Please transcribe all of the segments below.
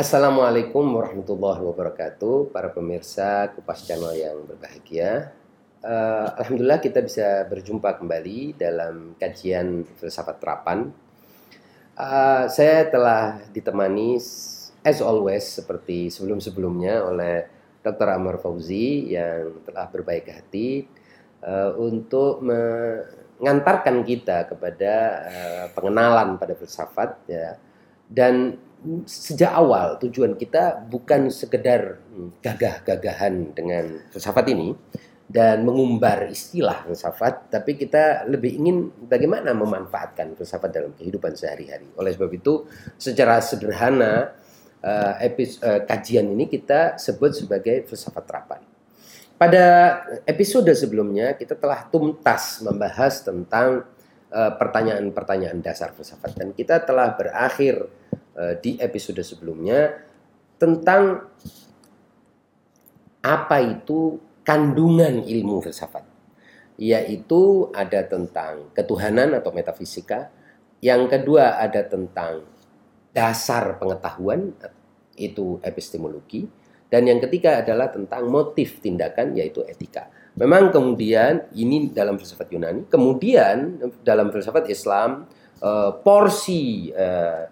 Assalamualaikum warahmatullahi wabarakatuh, para pemirsa Kupas Channel yang berbahagia. Uh, Alhamdulillah kita bisa berjumpa kembali dalam kajian filsafat terapan. Uh, saya telah ditemani as always seperti sebelum-sebelumnya oleh Dr. Amar Fauzi yang telah berbaik hati uh, untuk mengantarkan kita kepada uh, pengenalan pada filsafat ya dan sejak awal tujuan kita bukan sekedar gagah-gagahan dengan filsafat ini dan mengumbar istilah filsafat, tapi kita lebih ingin bagaimana memanfaatkan filsafat dalam kehidupan sehari-hari. Oleh sebab itu, secara sederhana uh, epis, uh, kajian ini kita sebut sebagai filsafat terapan. Pada episode sebelumnya kita telah tuntas membahas tentang eh, pertanyaan-pertanyaan uh, dasar filsafat dan kita telah berakhir uh, di episode sebelumnya tentang apa itu kandungan ilmu filsafat. Yaitu ada tentang ketuhanan atau metafisika. Yang kedua ada tentang dasar pengetahuan itu epistemologi. Dan yang ketiga adalah tentang motif tindakan yaitu etika. Memang kemudian ini dalam filsafat Yunani, kemudian dalam filsafat Islam uh, porsi uh,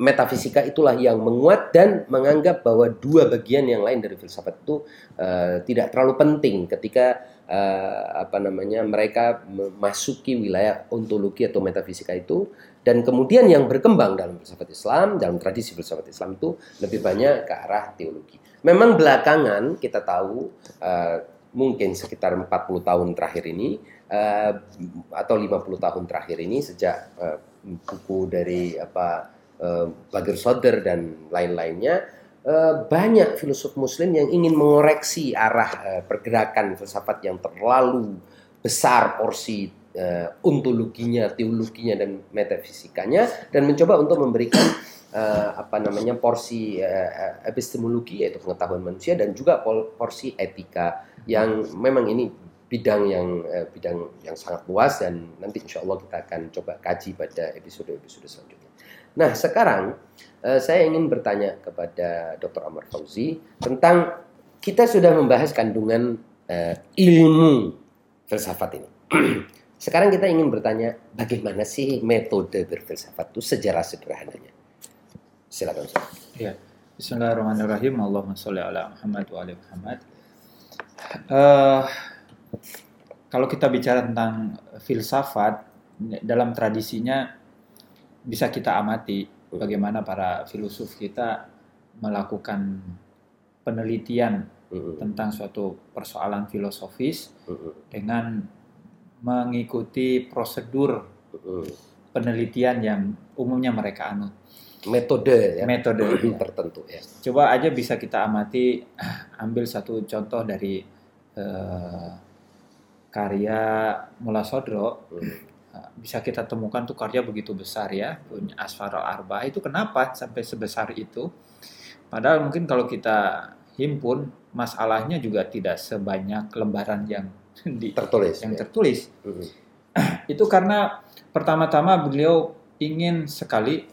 metafisika itulah yang menguat dan menganggap bahwa dua bagian yang lain dari filsafat itu uh, tidak terlalu penting ketika uh, apa namanya mereka memasuki wilayah ontologi atau metafisika itu dan kemudian yang berkembang dalam filsafat Islam dalam tradisi filsafat Islam itu lebih banyak ke arah teologi. Memang belakangan kita tahu uh, mungkin sekitar 40 tahun terakhir ini uh, atau 50 tahun terakhir ini sejak uh, buku dari apa uh, Bagir Soder dan lain-lainnya uh, banyak filosof muslim yang ingin mengoreksi arah uh, pergerakan filsafat yang terlalu besar porsi ontologinya, teologinya dan metafisikanya dan mencoba untuk memberikan apa namanya porsi epistemologi yaitu pengetahuan manusia dan juga porsi etika yang memang ini bidang yang uh, bidang yang sangat luas dan nanti insya Allah kita akan coba kaji pada episode-episode selanjutnya. Nah, sekarang uh, saya ingin bertanya kepada Dr. Amar Fauzi tentang kita sudah membahas kandungan uh, ilmu filsafat ini. sekarang kita ingin bertanya bagaimana sih metode berfilsafat itu sejarah sederhananya. Silakan. Ya. Bismillahirrahmanirrahim. Allahumma sholli ala Muhammad wa ala Muhammad. Uh, kalau kita bicara tentang filsafat dalam tradisinya bisa kita amati bagaimana para filosof kita melakukan penelitian tentang suatu persoalan filosofis dengan mengikuti prosedur penelitian yang umumnya mereka anut. Metode ya. Metode tertentu ya. Coba aja bisa kita amati ambil satu contoh dari uh, karya Mula Sodro bisa kita temukan tuh karya begitu besar ya punya Asfarul Arba itu kenapa sampai sebesar itu padahal mungkin kalau kita himpun masalahnya juga tidak sebanyak lembaran yang di, tertulis yang ya. tertulis -huh. itu karena pertama-tama beliau ingin sekali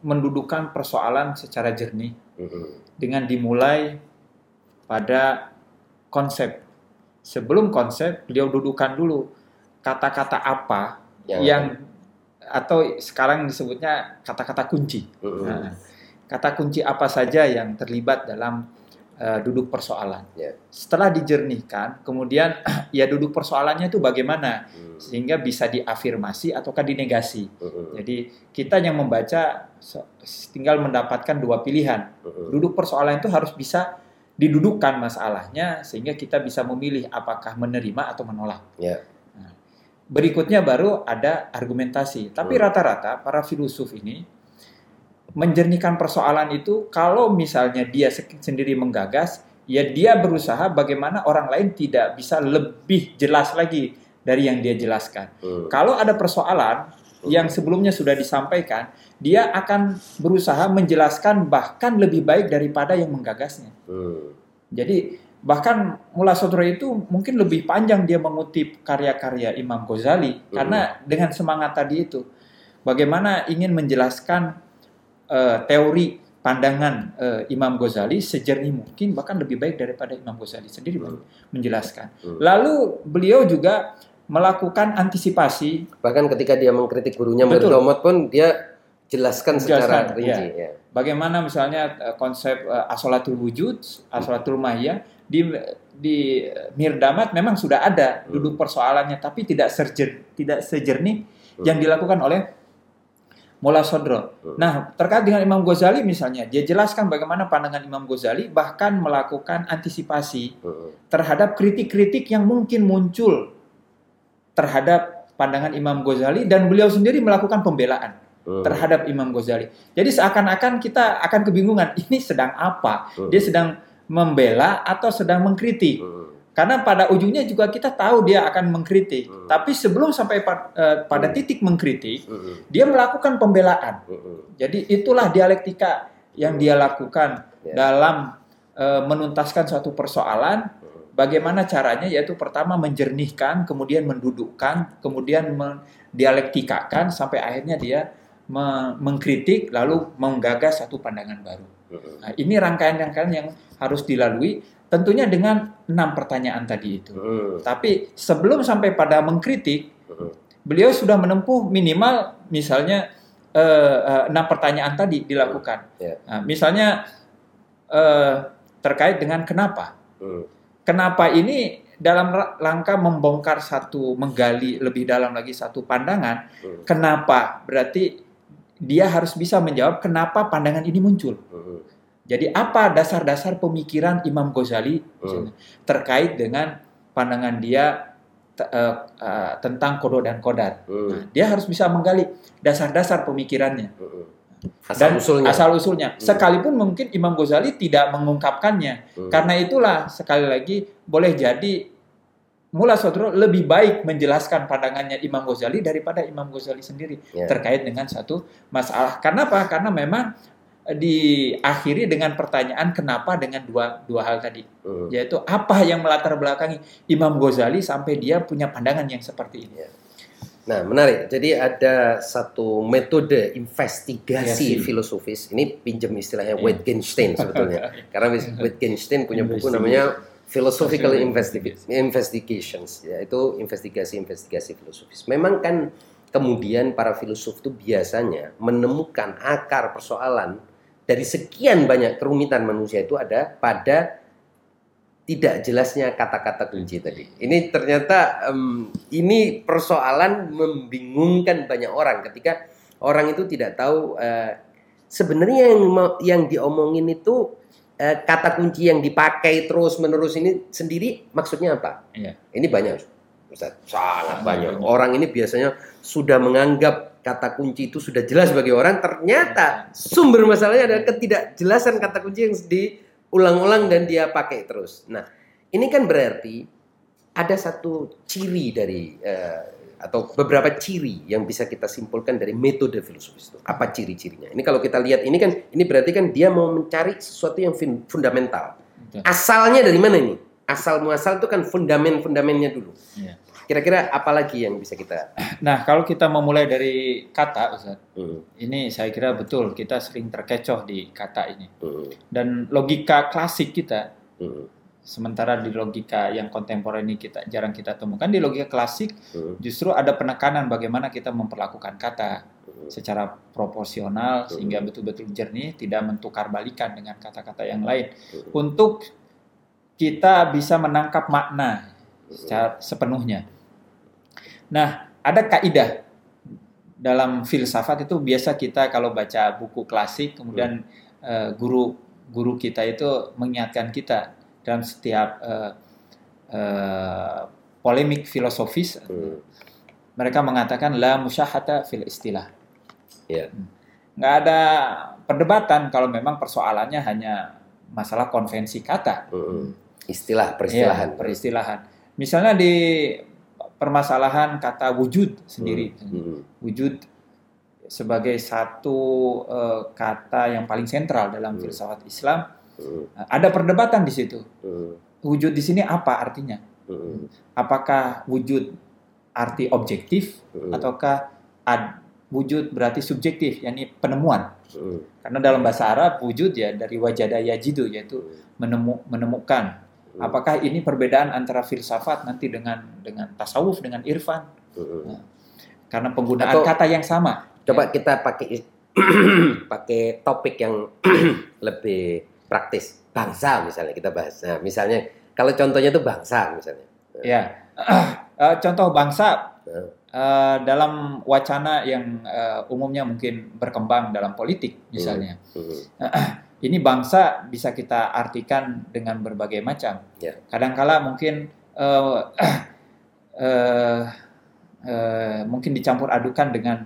mendudukan persoalan secara jernih -huh. dengan dimulai pada konsep sebelum konsep beliau dudukan dulu kata-kata apa yang, yang atau sekarang disebutnya kata-kata kunci. Uh-huh. Nah, kata kunci apa saja yang terlibat dalam uh, duduk persoalan. Yeah. Setelah dijernihkan, kemudian ya duduk persoalannya itu bagaimana uh-huh. sehingga bisa diafirmasi ataukah dinegasi. Uh-huh. Jadi kita yang membaca tinggal mendapatkan dua pilihan. Uh-huh. Duduk persoalan itu harus bisa didudukkan masalahnya sehingga kita bisa memilih apakah menerima atau menolak. Yeah berikutnya baru ada argumentasi. Tapi hmm. rata-rata hmm. para filosof ini menjernihkan persoalan itu kalau misalnya dia sendiri menggagas, ya dia berusaha bagaimana orang lain tidak bisa lebih jelas lagi dari yang dia jelaskan. Hmm. Kalau ada persoalan. Yang sebelumnya sudah disampaikan, dia akan berusaha menjelaskan bahkan lebih baik daripada yang menggagasnya. Hmm. Jadi bahkan Mullah Sodro itu mungkin lebih panjang dia mengutip karya-karya Imam Ghazali hmm. karena dengan semangat tadi itu bagaimana ingin menjelaskan uh, teori pandangan uh, Imam Ghazali sejernih mungkin bahkan lebih baik daripada Imam Ghazali sendiri hmm. menjelaskan. Hmm. Lalu beliau juga melakukan antisipasi bahkan ketika dia mengkritik gurunya Mirdomot pun dia jelaskan, secara rinci ya. ya. Bagaimana misalnya uh, konsep uh, asolatul wujud, asolatul mahiyah di di Mirdamat memang sudah ada hmm. duduk persoalannya tapi tidak sejer, tidak sejernih hmm. yang dilakukan oleh Mola Sodro. Hmm. Nah, terkait dengan Imam Ghazali misalnya, dia jelaskan bagaimana pandangan Imam Ghazali bahkan melakukan antisipasi hmm. terhadap kritik-kritik yang mungkin muncul terhadap pandangan Imam Ghazali dan beliau sendiri melakukan pembelaan hmm. terhadap Imam Ghazali. Jadi seakan-akan kita akan kebingungan, ini sedang apa? Dia sedang membela atau sedang mengkritik? Karena pada ujungnya juga kita tahu dia akan mengkritik. Hmm. Tapi sebelum sampai pa, uh, pada hmm. titik mengkritik, hmm. dia melakukan pembelaan. Hmm. Jadi itulah dialektika yang dia lakukan yeah. dalam uh, menuntaskan suatu persoalan. Bagaimana caranya? Yaitu pertama menjernihkan, kemudian mendudukkan, kemudian mendialektikakan sampai akhirnya dia mengkritik lalu menggagas satu pandangan baru. Nah, ini rangkaian-rangkaian yang harus dilalui Tentunya dengan enam pertanyaan tadi itu. Tapi sebelum sampai pada mengkritik, beliau sudah menempuh minimal misalnya uh, uh, enam pertanyaan tadi dilakukan. Yeah. Nah, misalnya uh, terkait dengan kenapa. Kenapa ini dalam langkah membongkar satu, menggali lebih dalam lagi satu pandangan. Hmm. Kenapa? Berarti dia harus bisa menjawab kenapa pandangan ini muncul. Hmm jadi apa dasar-dasar pemikiran Imam Ghazali hmm. terkait dengan pandangan dia uh, uh, tentang kodo dan kodar? Hmm. Nah, dia harus bisa menggali dasar-dasar pemikirannya. Hmm. Asal dan usulnya. asal usulnya. Hmm. Sekalipun mungkin Imam Ghazali tidak mengungkapkannya. Hmm. Karena itulah sekali lagi boleh jadi Mula Sodro lebih baik menjelaskan pandangannya Imam Ghazali daripada Imam Ghazali sendiri yeah. terkait dengan satu masalah. Karena apa? Karena memang diakhiri dengan pertanyaan kenapa dengan dua dua hal tadi hmm. yaitu apa yang melatar belakangi Imam Ghazali sampai dia punya pandangan yang seperti ini. Ya. Nah menarik. Jadi ada satu metode investigasi ya, filosofis. Ini pinjam istilahnya ya. Wittgenstein sebetulnya. Karena Wittgenstein punya buku namanya Philosophical Investigations, yaitu investigasi-investigasi filosofis. Memang kan kemudian para filosof itu biasanya menemukan akar persoalan dari sekian banyak kerumitan manusia itu ada pada tidak jelasnya kata-kata kunci tadi. Ini ternyata um, ini persoalan membingungkan banyak orang ketika orang itu tidak tahu uh, sebenarnya yang yang diomongin itu uh, kata kunci yang dipakai terus menerus ini sendiri maksudnya apa? Iya. Ini banyak, Ustaz, sangat banyak. Orang ini biasanya sudah menganggap kata kunci itu sudah jelas bagi orang, ternyata sumber masalahnya adalah ketidakjelasan kata kunci yang diulang-ulang dan dia pakai terus. Nah, ini kan berarti ada satu ciri dari uh, atau beberapa ciri yang bisa kita simpulkan dari metode filosofis itu. Apa ciri-cirinya? Ini kalau kita lihat ini kan ini berarti kan dia mau mencari sesuatu yang fundamental. Asalnya dari mana ini? Asal muasal itu kan fundamen-fundamennya dulu. Iya. Kira-kira apa lagi yang bisa kita? Nah, kalau kita memulai dari kata, Ustaz, hmm. ini saya kira betul kita sering terkecoh di kata ini. Hmm. Dan logika klasik kita, hmm. sementara di logika yang kontemporer ini kita jarang kita temukan di logika klasik, hmm. justru ada penekanan bagaimana kita memperlakukan kata hmm. secara proporsional hmm. sehingga betul-betul jernih, tidak mentukar balikan dengan kata-kata yang lain, hmm. untuk kita bisa menangkap makna secara sepenuhnya. Nah, ada kaidah dalam filsafat itu biasa kita kalau baca buku klasik kemudian hmm. uh, guru guru kita itu mengingatkan kita dalam setiap uh, uh, polemik filosofis hmm. mereka mengatakan la musyahata fil istilah. Yeah. Nggak ada perdebatan kalau memang persoalannya hanya masalah konvensi kata. Hmm. Istilah peristilahan. Ya, peristilahan. Misalnya di permasalahan kata wujud sendiri. Hmm. Hmm. Wujud sebagai satu uh, kata yang paling sentral dalam hmm. filsafat Islam. Hmm. Ada perdebatan di situ. Hmm. Wujud di sini apa artinya? Hmm. Apakah wujud arti objektif hmm. ataukah ad, wujud berarti subjektif, yakni penemuan. Hmm. Karena dalam bahasa Arab wujud ya dari wajada yajidu yaitu menemu, menemukan. Hmm. Apakah ini perbedaan antara filsafat nanti dengan dengan tasawuf dengan irfan? Hmm. Nah, karena penggunaan Atau, kata yang sama. Coba ya. kita pakai pakai topik yang lebih praktis. Bangsa misalnya kita bahas. Nah, misalnya kalau contohnya itu bangsa misalnya. Ya. Uh, contoh bangsa uh, dalam wacana yang uh, umumnya mungkin berkembang dalam politik misalnya. Hmm. Uh, ini bangsa bisa kita artikan dengan berbagai macam. Yeah. Kadangkala mungkin uh, uh, uh, mungkin dicampur adukan dengan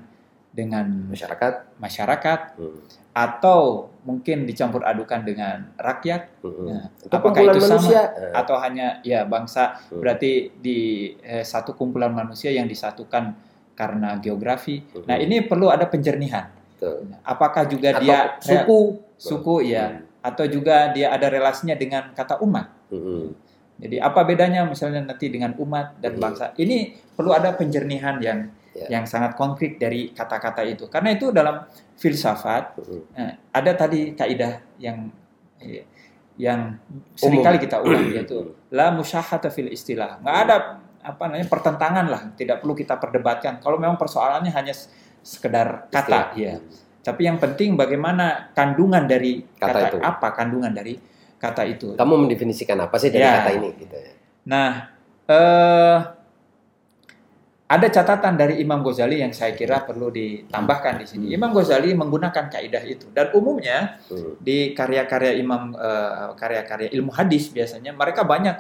dengan masyarakat, masyarakat, hmm. atau mungkin dicampur adukan dengan rakyat. Hmm. Nah, apakah itu manusia? sama atau hanya ya bangsa? Hmm. Berarti di eh, satu kumpulan manusia yang disatukan karena geografi. Hmm. Nah ini perlu ada penjernihan. Betul. Apakah juga atau dia suku, suku ya, hmm. atau juga dia ada relasinya dengan kata umat. Hmm. Jadi apa bedanya misalnya nanti dengan umat dan hmm. bangsa? Ini perlu ada penjernihan yang yeah. yang sangat konkret dari kata-kata itu. Karena itu dalam filsafat uh, ada tadi kaidah yang eh, yang sering kali kita ulang yaitu la musyahata fil istilah. Nggak ada apa namanya pertentangan lah, tidak perlu kita perdebatkan. Kalau memang persoalannya hanya sekedar kata, ya. Tapi yang penting bagaimana kandungan dari kata, kata itu. apa kandungan dari kata itu. Kamu mendefinisikan apa sih dari ya. kata ini? Gitu. Ya? Nah, eh, ada catatan dari Imam Ghazali yang saya kira perlu ditambahkan di sini. Imam Ghazali menggunakan kaidah itu dan umumnya di karya-karya Imam uh, karya-karya ilmu hadis biasanya mereka banyak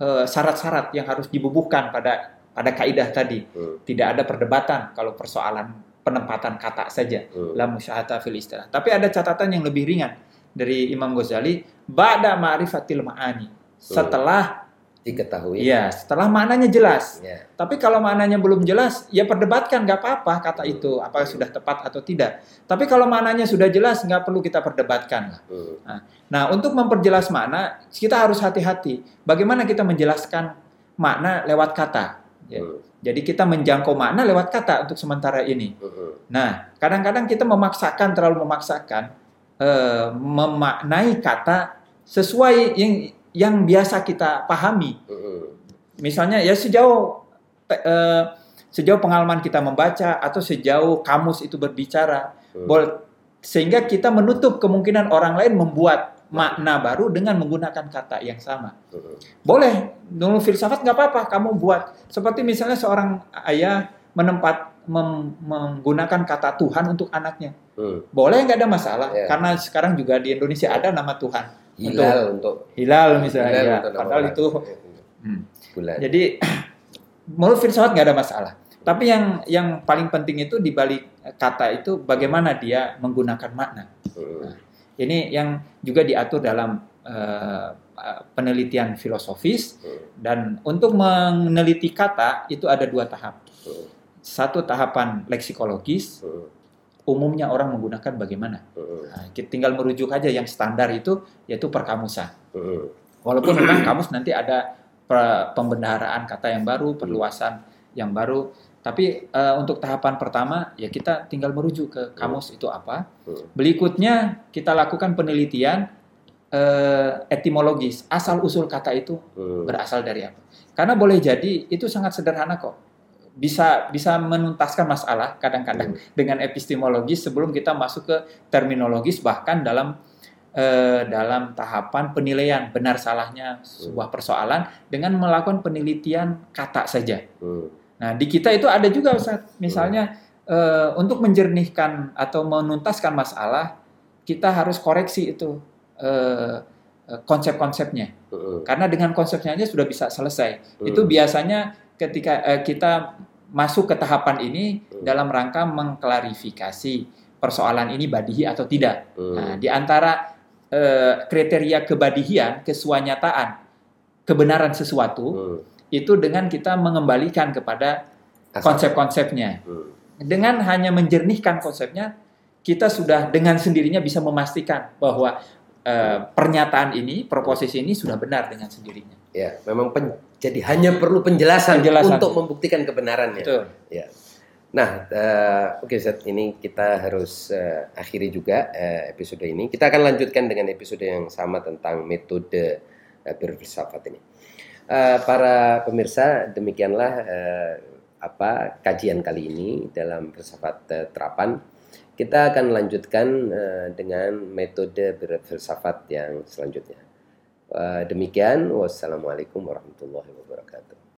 uh, syarat-syarat yang harus dibubuhkan pada pada kaidah tadi. Tidak ada perdebatan kalau persoalan penempatan kata saja. La musyahata fil istilah. Tapi ada catatan yang lebih ringan dari Imam Ghazali ba'da ma'rifatil ma'ani. Setelah diketahui. Iya, setelah maknanya jelas. Ya. Tapi kalau maknanya belum jelas, ya perdebatkan nggak apa-apa kata hmm. itu, apakah sudah tepat atau tidak. Tapi kalau maknanya sudah jelas, nggak perlu kita perdebatkan. Hmm. Nah, nah, untuk memperjelas makna, kita harus hati-hati. Bagaimana kita menjelaskan makna lewat kata? Ya. Hmm. Jadi kita menjangkau makna lewat kata untuk sementara ini. Hmm. Nah, kadang-kadang kita memaksakan, terlalu memaksakan, eh, memaknai kata sesuai yang yang biasa kita pahami. Misalnya ya sejauh uh, sejauh pengalaman kita membaca atau sejauh kamus itu berbicara, boleh sehingga kita menutup kemungkinan orang lain membuat makna baru dengan menggunakan kata yang sama. Boleh, dulu filsafat nggak apa-apa, kamu buat. Seperti misalnya seorang ayah menempat mem, menggunakan kata Tuhan untuk anaknya. Hmm. Boleh nggak ada masalah, yeah. karena sekarang juga di Indonesia ada nama Tuhan hilal untuk, untuk hilal misalnya hilal ya. untuk padahal itu hmm. bulan. Jadi menurut filsafat nggak ada masalah. Tapi yang yang paling penting itu di balik kata itu bagaimana dia menggunakan makna. Hmm. Nah, ini yang juga diatur dalam uh, penelitian filosofis. Dan untuk meneliti kata itu ada dua tahap. Satu tahapan leksikologis, umumnya orang menggunakan bagaimana. Nah, kita tinggal merujuk aja yang standar itu yaitu perkamusan. Walaupun memang kamus nanti ada pembendaharaan kata yang baru, perluasan yang baru, tapi uh, untuk tahapan pertama ya kita tinggal merujuk ke kamus itu apa. Berikutnya kita lakukan penelitian uh, etimologis, asal usul kata itu berasal dari apa. Karena boleh jadi itu sangat sederhana kok bisa bisa menuntaskan masalah kadang-kadang hmm. dengan epistemologis sebelum kita masuk ke terminologis bahkan dalam eh, dalam tahapan penilaian benar salahnya sebuah hmm. persoalan dengan melakukan penelitian kata saja. Hmm. Nah di kita itu ada juga Ustaz, misalnya eh, untuk menjernihkan atau menuntaskan masalah kita harus koreksi itu eh, eh konsep-konsepnya karena dengan konsepnya aja sudah bisa selesai. Itu biasanya ketika uh, kita masuk ke tahapan ini dalam rangka mengklarifikasi persoalan ini badihi atau tidak. Nah, di antara uh, kriteria kebadihian, kesuanyataan, kebenaran sesuatu. Itu dengan kita mengembalikan kepada konsep-konsepnya. Hmm. Dengan hanya menjernihkan konsepnya, kita sudah dengan sendirinya bisa memastikan bahwa uh, pernyataan ini, proposisi ini sudah benar dengan sendirinya. Ya, memang pen, jadi hanya perlu penjelasan, penjelasan untuk membuktikan kebenarannya. Betul. Ya. Nah, uh, oke okay, ini kita harus uh, akhiri juga uh, episode ini. Kita akan lanjutkan dengan episode yang sama tentang metode uh, berfilsafat ini. Uh, para pemirsa, demikianlah uh, apa kajian kali ini dalam filsafat uh, terapan. Kita akan lanjutkan uh, dengan metode berfilsafat yang selanjutnya. Uh, demikian, wassalamualaikum warahmatullahi wabarakatuh.